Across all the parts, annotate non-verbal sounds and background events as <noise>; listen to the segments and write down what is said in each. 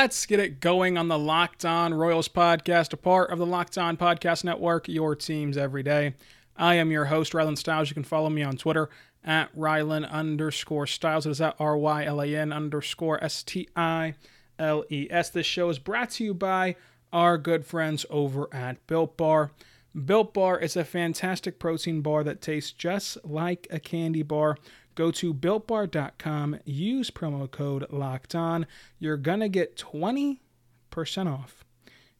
Let's get it going on the Locked On Royals podcast, a part of the Locked On Podcast Network, your teams every day. I am your host, Rylan Stiles. You can follow me on Twitter at Rylan underscore Stiles. It is at R Y L A N underscore S T I L E S. This show is brought to you by our good friends over at Built Bar. Built Bar is a fantastic protein bar that tastes just like a candy bar. Go to builtbar.com, use promo code locked on. You're going to get 20% off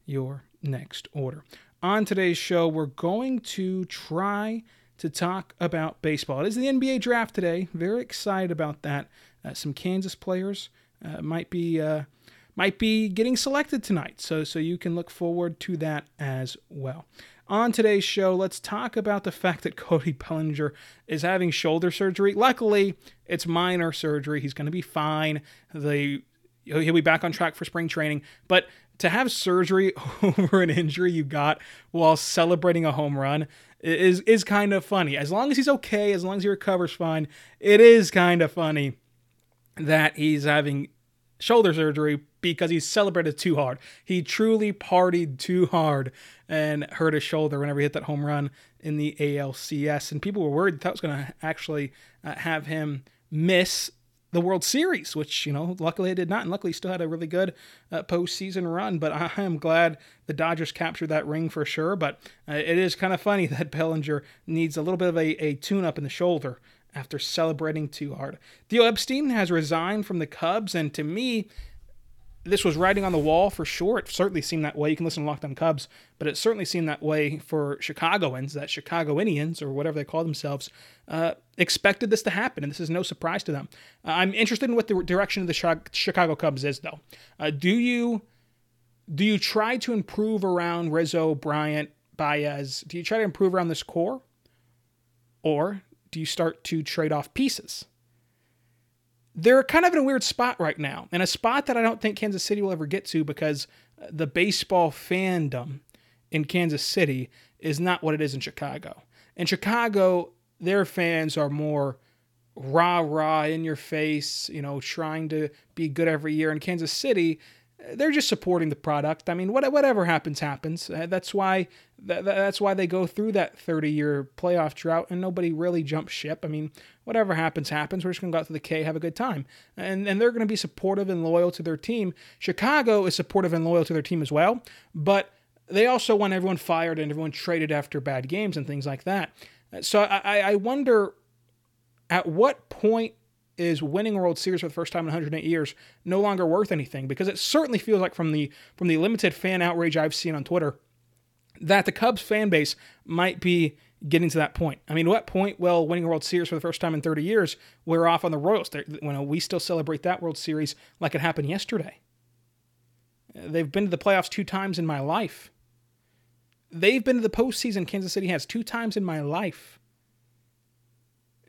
your next order. On today's show, we're going to try to talk about baseball. It is the NBA draft today. Very excited about that. Uh, some Kansas players uh, might be uh, might be getting selected tonight, so so you can look forward to that as well. On today's show, let's talk about the fact that Cody Bellinger is having shoulder surgery. Luckily, it's minor surgery. He's going to be fine. The he'll be back on track for spring training, but to have surgery <laughs> over an injury you got while celebrating a home run is is kind of funny. As long as he's okay, as long as he recovers fine, it is kind of funny that he's having shoulder surgery because he celebrated too hard. He truly partied too hard and hurt his shoulder whenever he hit that home run in the ALCS. And people were worried that, was going to actually uh, have him miss the World Series, which, you know, luckily it did not. And luckily still had a really good uh, postseason run. But I am glad the Dodgers captured that ring for sure. But uh, it is kind of funny <laughs> that Bellinger needs a little bit of a, a tune up in the shoulder after celebrating too hard. Theo Epstein has resigned from the Cubs, and to me, this was writing on the wall for sure. It certainly seemed that way. You can listen to Locked On Cubs, but it certainly seemed that way for Chicagoans, that Chicagoanians, or whatever they call themselves, uh, expected this to happen, and this is no surprise to them. Uh, I'm interested in what the direction of the Chicago Cubs is, though. Uh, do you do you try to improve around Rizzo, Bryant, Baez? Do you try to improve around this core, or do you start to trade off pieces? They're kind of in a weird spot right now, and a spot that I don't think Kansas City will ever get to because the baseball fandom in Kansas City is not what it is in Chicago. In Chicago, their fans are more rah rah in your face, you know, trying to be good every year. In Kansas City, they're just supporting the product. I mean, whatever happens, happens. Uh, that's why that's why they go through that 30 year playoff drought and nobody really jumps ship. I mean, whatever happens, happens. We're just gonna go out to the K, have a good time, and and they're gonna be supportive and loyal to their team. Chicago is supportive and loyal to their team as well, but they also want everyone fired and everyone traded after bad games and things like that. So I, I wonder at what point is winning a World Series for the first time in 108 years no longer worth anything? Because it certainly feels like from the from the limited fan outrage I've seen on Twitter that the Cubs fan base might be getting to that point. I mean, what point will winning a World Series for the first time in 30 years wear off on the Royals? They're, know, we still celebrate that World Series like it happened yesterday. They've been to the playoffs two times in my life. They've been to the postseason. Kansas City has two times in my life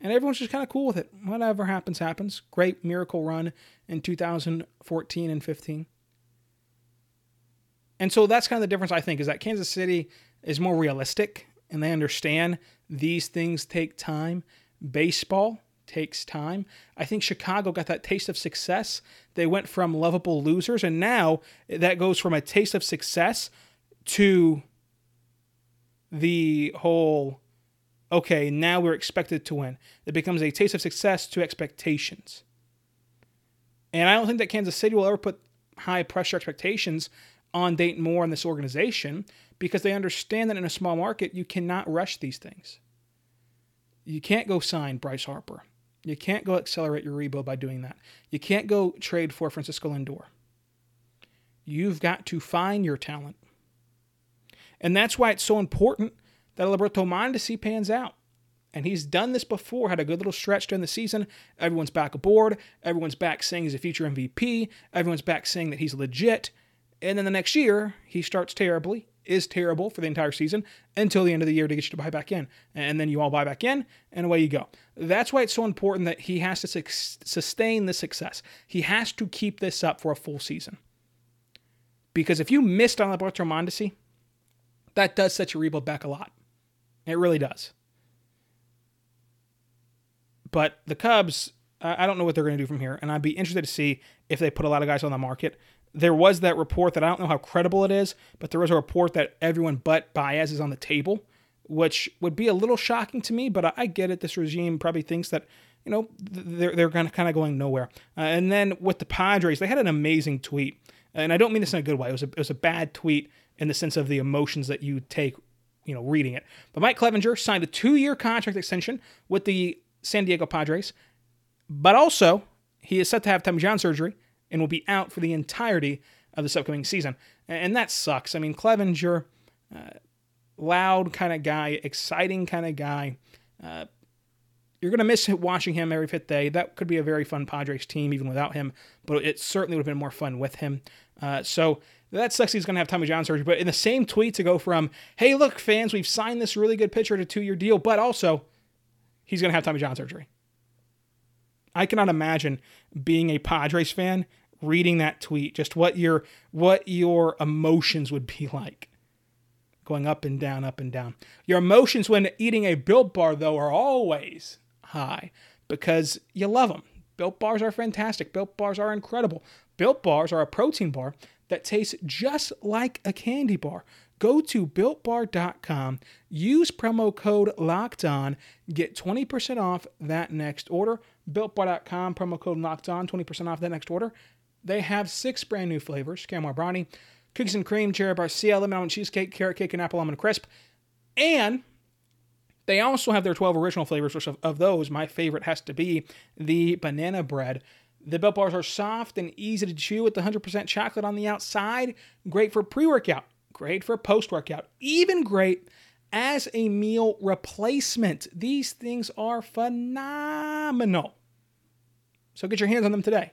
and everyone's just kind of cool with it. Whatever happens, happens. Great miracle run in 2014 and 15. And so that's kind of the difference, I think, is that Kansas City is more realistic and they understand these things take time. Baseball takes time. I think Chicago got that taste of success. They went from lovable losers, and now that goes from a taste of success to the whole okay, now we're expected to win. It becomes a taste of success to expectations. And I don't think that Kansas City will ever put high pressure expectations on Dayton Moore and this organization because they understand that in a small market, you cannot rush these things. You can't go sign Bryce Harper. You can't go accelerate your rebuild by doing that. You can't go trade for Francisco Lindor. You've got to find your talent. And that's why it's so important that Alberto Mondesi pans out. And he's done this before, had a good little stretch during the season. Everyone's back aboard. Everyone's back saying he's a future MVP. Everyone's back saying that he's legit. And then the next year, he starts terribly is terrible for the entire season until the end of the year to get you to buy back in. And then you all buy back in, and away you go. That's why it's so important that he has to su- sustain the success. He has to keep this up for a full season. Because if you missed on Alberto Mondesi, that does set your rebuild back a lot. It really does. But the Cubs, I don't know what they're going to do from here, and I'd be interested to see if they put a lot of guys on the market there was that report that I don't know how credible it is, but there was a report that everyone but Baez is on the table, which would be a little shocking to me. But I get it. This regime probably thinks that you know they're they're kind of kind of going nowhere. Uh, and then with the Padres, they had an amazing tweet, and I don't mean this in a good way. It was a, it was a bad tweet in the sense of the emotions that you take, you know, reading it. But Mike Clevinger signed a two-year contract extension with the San Diego Padres, but also he is set to have Tommy John surgery and will be out for the entirety of this upcoming season. And that sucks. I mean, Clevinger, uh, loud kind of guy, exciting kind of guy. Uh, you're going to miss watching him every fifth day. That could be a very fun Padres team even without him, but it certainly would have been more fun with him. Uh, so that sucks he's going to have Tommy John surgery. But in the same tweet to go from, hey, look, fans, we've signed this really good pitcher to two year deal, but also he's going to have Tommy John surgery. I cannot imagine being a Padres fan reading that tweet, just what your what your emotions would be <laughs> like. Going up and down, up and down. Your emotions when eating a built bar though are always high because you love them. Built bars are fantastic. Built bars are incredible. Built bars are a protein bar that tastes just like a candy bar. Go to builtbar.com, use promo code locked on, get 20% off that next order. Builtbar.com, promo code locked on, 20% off that next order. They have six brand new flavors caramel brownie, cookies and cream, cherry barcia, lemon almond cheesecake, carrot cake, and apple almond crisp. And they also have their 12 original flavors, which of, of those, my favorite has to be the banana bread. The Built Bars are soft and easy to chew with the 100% chocolate on the outside. Great for pre workout, great for post workout, even great as a meal replacement. These things are phenomenal. So get your hands on them today.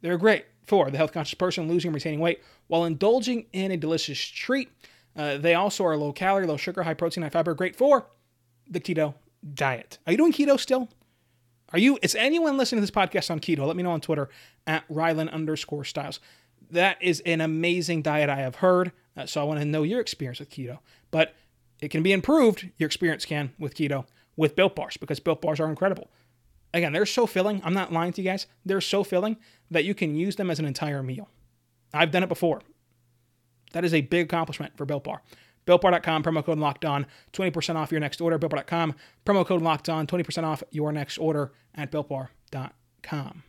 They're great for the health conscious person losing and retaining weight while indulging in a delicious treat. Uh, they also are low calorie, low sugar, high protein, high fiber, great for the keto diet. Are you doing keto still? Are you? Is anyone listening to this podcast on keto? Let me know on Twitter at Rylan underscore Stiles. That is an amazing diet I have heard. Uh, so I want to know your experience with keto. But it can be improved. Your experience can with keto with Built Bars because Built Bars are incredible. Again, they're so filling. I'm not lying to you guys. They're so filling that you can use them as an entire meal. I've done it before. That is a big accomplishment for Built Bar. BuiltBar.com, promo code locked on, 20% off your next order. BuiltBar.com, promo code locked on, 20% off your next order at BuiltBar.com.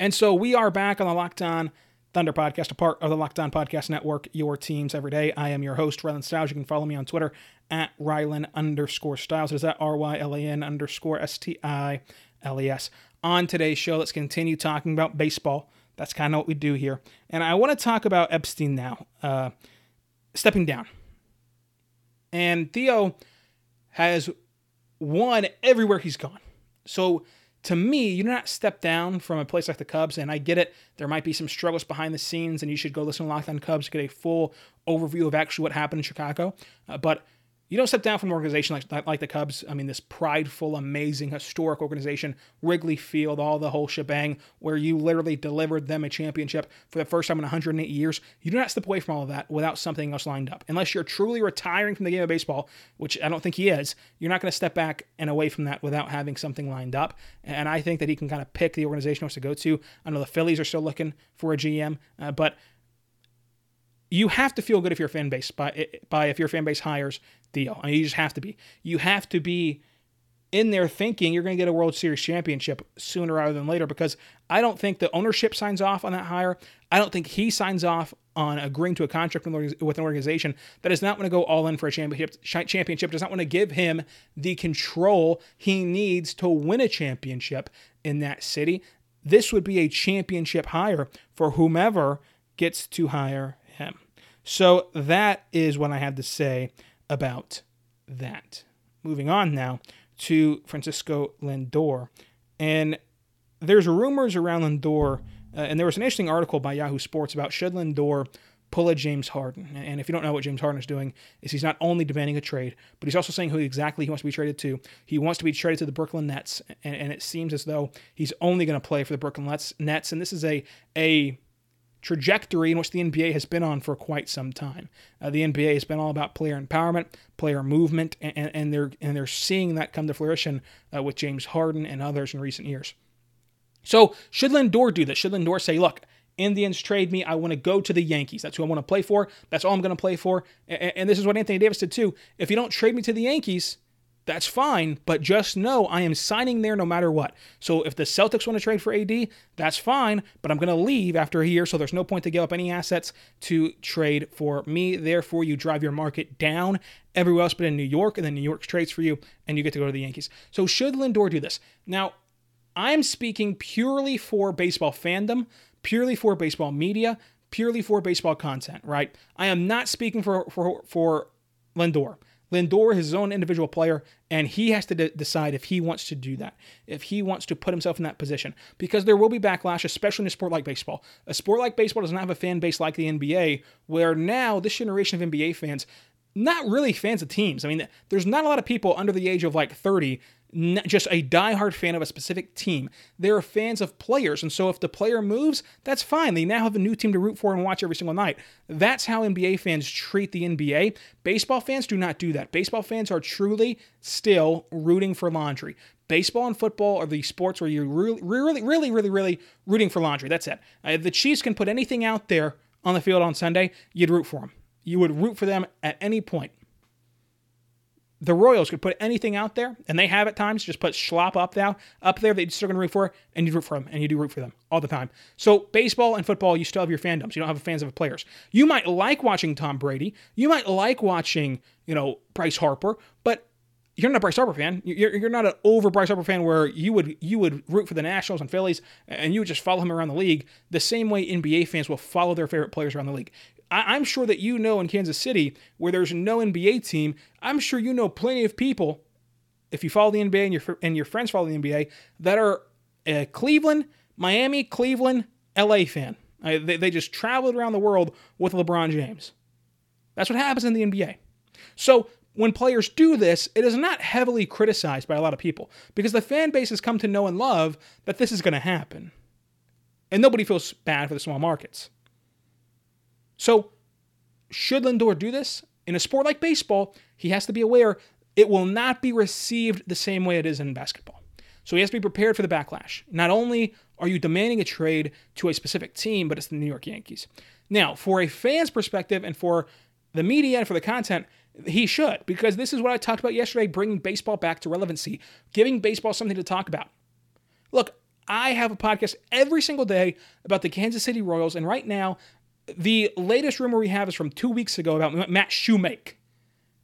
And so we are back on the Locked On Thunder Podcast, a part of the Locked On Podcast Network, your teams every day. I am your host, Rylan Stiles. You can follow me on Twitter at Rylan underscore Stiles. Is at R Y L A N underscore S T I L E S. On today's show, let's continue talking about baseball. That's kind of what we do here. And I want to talk about Epstein now, uh, stepping down. And Theo has won everywhere he's gone. So to me, you do not step down from a place like the Cubs, and I get it. There might be some struggles behind the scenes, and you should go listen to Locked On Cubs to get a full overview of actually what happened in Chicago. Uh, but you don't step down from an organization like, like the Cubs. I mean, this prideful, amazing, historic organization, Wrigley Field, all the whole shebang, where you literally delivered them a championship for the first time in 108 years. You do not step away from all of that without something else lined up. Unless you're truly retiring from the game of baseball, which I don't think he is, you're not going to step back and away from that without having something lined up. And I think that he can kind of pick the organization he wants to go to. I know the Phillies are still looking for a GM, uh, but you have to feel good if your fan base by eh, by if your fan base hires Theo. I mean, you just have to be. You have to be in there thinking you're going to get a World Series championship sooner rather than later because I don't think the ownership signs off on that hire. I don't think he signs off on agreeing to a contract with an organization that is not going to go all in for a championship. Championship does not want to give him the control he needs to win a championship in that city. This would be a championship hire for whomever gets to hire. So that is what I have to say about that. Moving on now to Francisco Lindor. And there's rumors around Lindor, uh, and there was an interesting article by Yahoo Sports about should Lindor pull a James Harden. And if you don't know what James Harden is doing, is he's not only demanding a trade, but he's also saying who exactly he wants to be traded to. He wants to be traded to the Brooklyn Nets, and, and it seems as though he's only going to play for the Brooklyn Nets. Nets, and this is a a trajectory in which the NBA has been on for quite some time. Uh, the NBA has been all about player empowerment, player movement, and, and they're and they're seeing that come to fruition uh, with James Harden and others in recent years. So should Lindor do this? Should Lindor say, "Look, Indians trade me. I want to go to the Yankees. That's who I want to play for. That's all I'm going to play for. And, and, this is what Anthony Davis did too. If you don't trade me to the Yankees, that's fine, but just know I am signing there no matter what. So if the Celtics want to trade for AD, that's fine, but I'm going to leave after a year, so there's no point to give up any assets to trade for me. Therefore, you drive your market down everywhere else but in New York, and then New York trades for you, and you get to go to the Yankees. So should Lindor do this? Now, I'm speaking purely for baseball fandom purely for baseball media, purely for baseball content, right? I am not speaking for for for Lindor. Lindor is his own individual player, and he has to de- decide if he wants to do that, if he wants to put himself in that position, because there will be backlash, especially in a sport like baseball. A sport like baseball does not have a fan base like the NBA, where now this generation of NBA fans, not really fans of teams. I mean, there's not a lot of people under the age of like 30 just a diehard fan of a specific team. They're fans of players, and so if the player moves, that's fine. They now have a new team to root for and watch every single night. That's how NBA fans treat the NBA. Baseball fans do not do that. Baseball fans are truly still rooting for laundry. Baseball and football are the sports where you're really, really, really, really, really rooting for laundry. That's it. Uh, the Chiefs can put anything out there on the field on Sunday, you'd root for them. You would root for them at any point the Royals could put anything out there, and they have at times just put schlop up there, up there that you're still going to root for, and you root for them, and you do root for them all the time. So baseball and football, you still have your fandoms. You don't have fans of players. You might like watching Tom Brady. You might like watching, you know, Bryce Harper, but you're not a Bryce Harper fan. You're, you're not an over Bryce Harper fan where you would you would root for the Nationals and Phillies and you would just follow him around the league the same way NBA fans will follow their favorite players around the league. I, am sure that you know in Kansas City, where there's no NBA team, I'm sure you know plenty of people, if you follow the NBA and your and your friends follow the NBA, that are a Cleveland, Miami, Cleveland, LA fan. they, they just traveled around the world with LeBron James. That's what happens in the NBA. So when players do this, it is not heavily criticized by a lot of people because the fan base has come to know and love that this is going to happen. And nobody feels bad for the small markets. So, should Lindor do this? In a sport like baseball, he has to be aware it will not be received the same way it is in basketball. So he has to be prepared for the backlash. Not only are you demanding a trade to a specific team, but it's the New York Yankees. Now, for a fan's perspective and for the media and for the content, he should, because this is what I talked about yesterday bringing baseball back to relevancy, giving baseball something to talk about. Look, I have a podcast every single day about the Kansas City Royals, and right now the latest rumor we have is from two weeks ago about Matt Shewmake.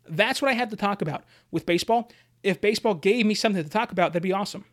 That's what I had to talk about with baseball. If baseball gave me something to talk about, that'd be awesome.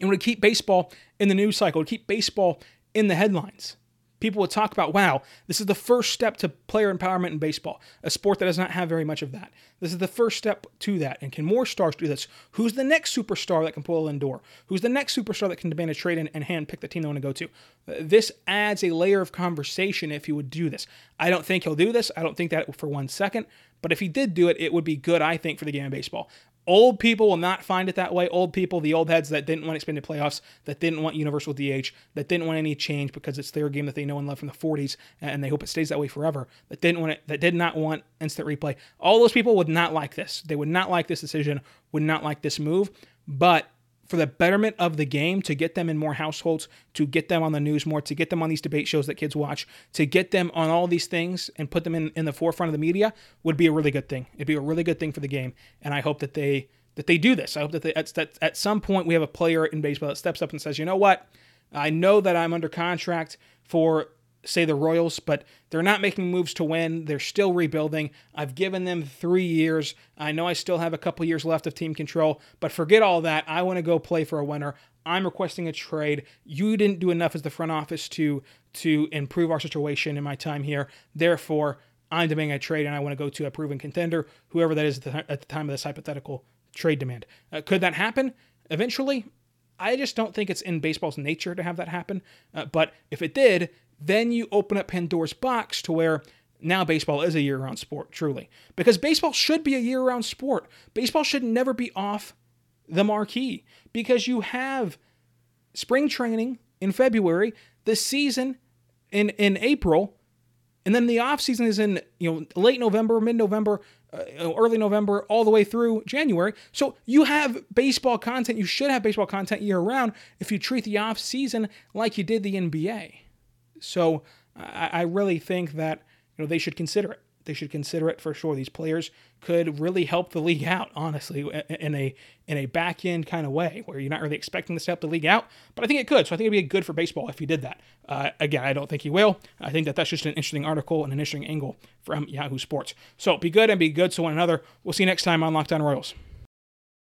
It would keep baseball in the news cycle, it would keep baseball in the headlines people would talk about, wow, this is the first step to player empowerment in baseball, a sport that does not have very much of that. This is the first step to that. And can more stars do this? Who's the next superstar that can pull a Lindor? Who's the next superstar that can demand a trade and, and hand pick the team they want to go to? Uh, this adds a layer of conversation if he would do this. I don't think he'll do this. I don't think that for one second. But if he did do it, it would be good, I think, for the game of baseball. Old people will not find it that way. Old people, the old heads that didn't want expanded playoffs, that didn't want universal DH, that didn't want any change because it's their game that they know and love from the 40s, and they hope it stays that way forever. That didn't want it, that did not want instant replay. All those people would not like this. They would not like this decision. Would not like this move. But for the betterment of the game, to get them in more households, to get them on the news more, to get them on these debate shows that kids watch, to get them on all these things and put them in, in the forefront of the media would be a really good thing. It'd be a really good thing for the game. And I hope that they that they do this. I hope that, they, at, that at some point we have a player in baseball that steps up and says, you know what? I know that I'm under contract for say the Royals, but they're not making moves to win. They're still rebuilding. I've given them three years. I know I still have a couple years left of team control, but forget all that. I want to go play for a winner. I'm requesting a trade. You didn't do enough as the front office to to improve our situation in my time here. Therefore, I'm demanding a trade, and I want to go to a proven contender, whoever that is at the, at the time of this hypothetical trade demand. Uh, could that happen eventually? I just don't think it's in baseball's nature to have that happen. Uh, but if it did, then you open up Pandora's box to where now baseball is a year round sport, truly. Because baseball should be a year round sport. Baseball should never be off the marquee because you have spring training in February, the season in, in April, and then the off season is in you know late November, mid November, uh, early November, all the way through January. So you have baseball content. You should have baseball content year round if you treat the off season like you did the NBA. So I, I really think that you know they should consider it. They should consider it for sure. These players could really help the league out, honestly, in a in a back end kind of way where you're not really expecting this to help the league out. But I think it could. So I think it'd be good for baseball if he did that. Uh, again, I don't think he will. I think that that's just an interesting article and an interesting angle from Yahoo Sports. So be good and be good to one another. We'll see you next time on Locked On Royals.